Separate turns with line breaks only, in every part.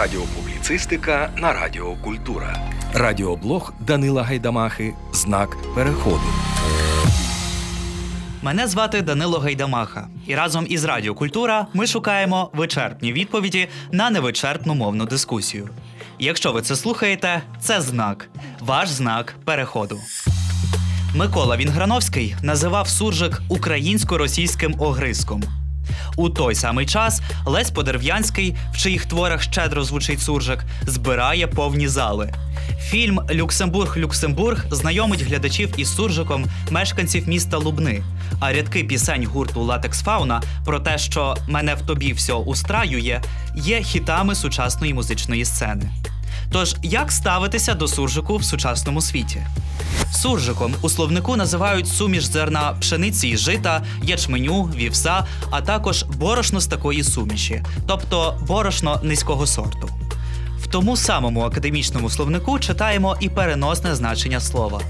Радіопубліцистика на Радіо Культура. Радіоблог Данила Гайдамахи. Знак переходу.
Мене звати Данило Гайдамаха, і разом із Радіо Культура ми шукаємо вичерпні відповіді на невичерпну мовну дискусію. Якщо ви це слухаєте, це знак, ваш знак переходу. Микола Вінграновський називав суржик українсько-російським огризком. У той самий час Лесь Подерв'янський, в чиїх творах щедро звучить суржик, збирає повні зали. Фільм Люксембург-Люксембург знайомить глядачів із суржиком мешканців міста Лубни. А рядки пісень гурту Латекс Фауна про те, що мене в тобі все устраює, є хітами сучасної музичної сцени. Тож, як ставитися до суржику в сучасному світі? Суржиком у словнику називають суміш зерна пшениці і жита, ячменю, вівса, а також борошно з такої суміші, тобто борошно низького сорту. В тому самому академічному словнику читаємо і переносне значення слова.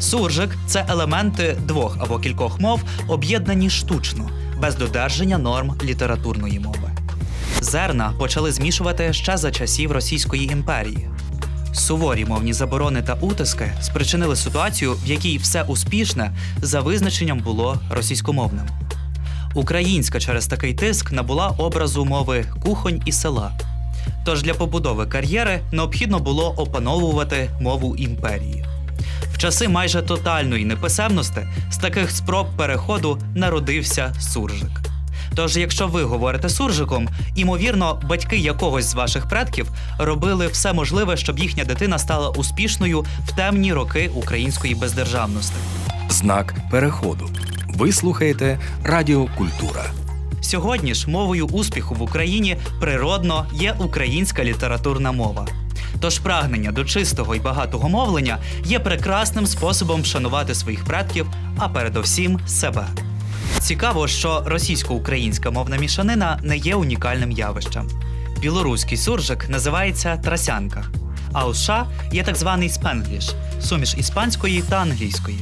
Суржик це елементи двох або кількох мов, об'єднані штучно, без додержання норм літературної мови. Зерна почали змішувати ще за часів Російської імперії. Суворі мовні заборони та утиски спричинили ситуацію, в якій все успішне за визначенням було російськомовним. Українська через такий тиск набула образу мови кухонь і села. Тож для побудови кар'єри необхідно було опановувати мову імперії. В часи майже тотальної неписемності з таких спроб переходу народився суржик. Тож, якщо ви говорите суржиком, імовірно, батьки якогось з ваших предків робили все можливе, щоб їхня дитина стала успішною в темні роки української бездержавності.
Знак переходу. Ви слухаєте Радіо Культура.
Сьогодні ж мовою успіху в Україні природно є українська літературна мова. Тож прагнення до чистого і багатого мовлення є прекрасним способом вшанувати своїх предків, а передовсім себе. Цікаво, що російсько-українська мовна мішанина не є унікальним явищем. Білоруський суржик називається трасянка, а у США є так званий спенгліш суміш іспанської та англійської.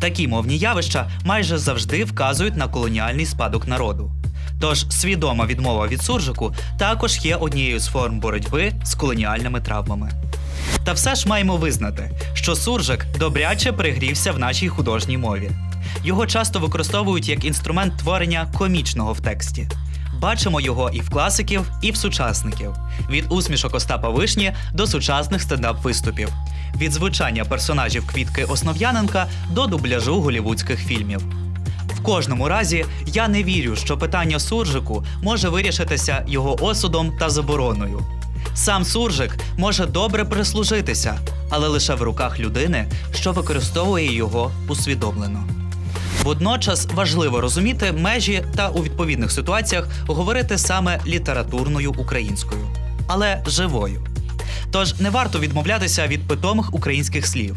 Такі мовні явища майже завжди вказують на колоніальний спадок народу. Тож свідома відмова від суржику також є однією з форм боротьби з колоніальними травмами. Та все ж маємо визнати, що суржик добряче пригрівся в нашій художній мові. Його часто використовують як інструмент творення комічного в тексті. Бачимо його і в класиків, і в сучасників: від усмішок Остапа Вишні до сучасних стендап-виступів, від звучання персонажів Квітки Основ'яненка до дубляжу голівудських фільмів. В кожному разі я не вірю, що питання суржику може вирішитися його осудом та забороною. Сам суржик може добре прислужитися, але лише в руках людини, що використовує його усвідомлено. Водночас важливо розуміти межі та у відповідних ситуаціях говорити саме літературною українською, але живою. Тож не варто відмовлятися від питомих українських слів.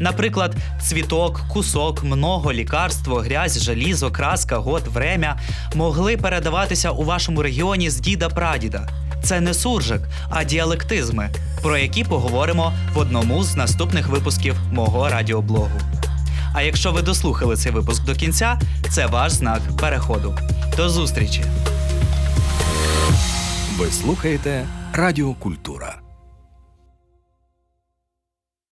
Наприклад, цвіток, кусок, много, лікарство, грязь, желізо, краска, год, врем'я могли передаватися у вашому регіоні з діда-прадіда. Це не суржик, а діалектизми, про які поговоримо в одному з наступних випусків мого радіоблогу. А якщо ви дослухали цей випуск до кінця, це ваш знак переходу. До зустрічі!
Ви слухаєте Радіо Культура.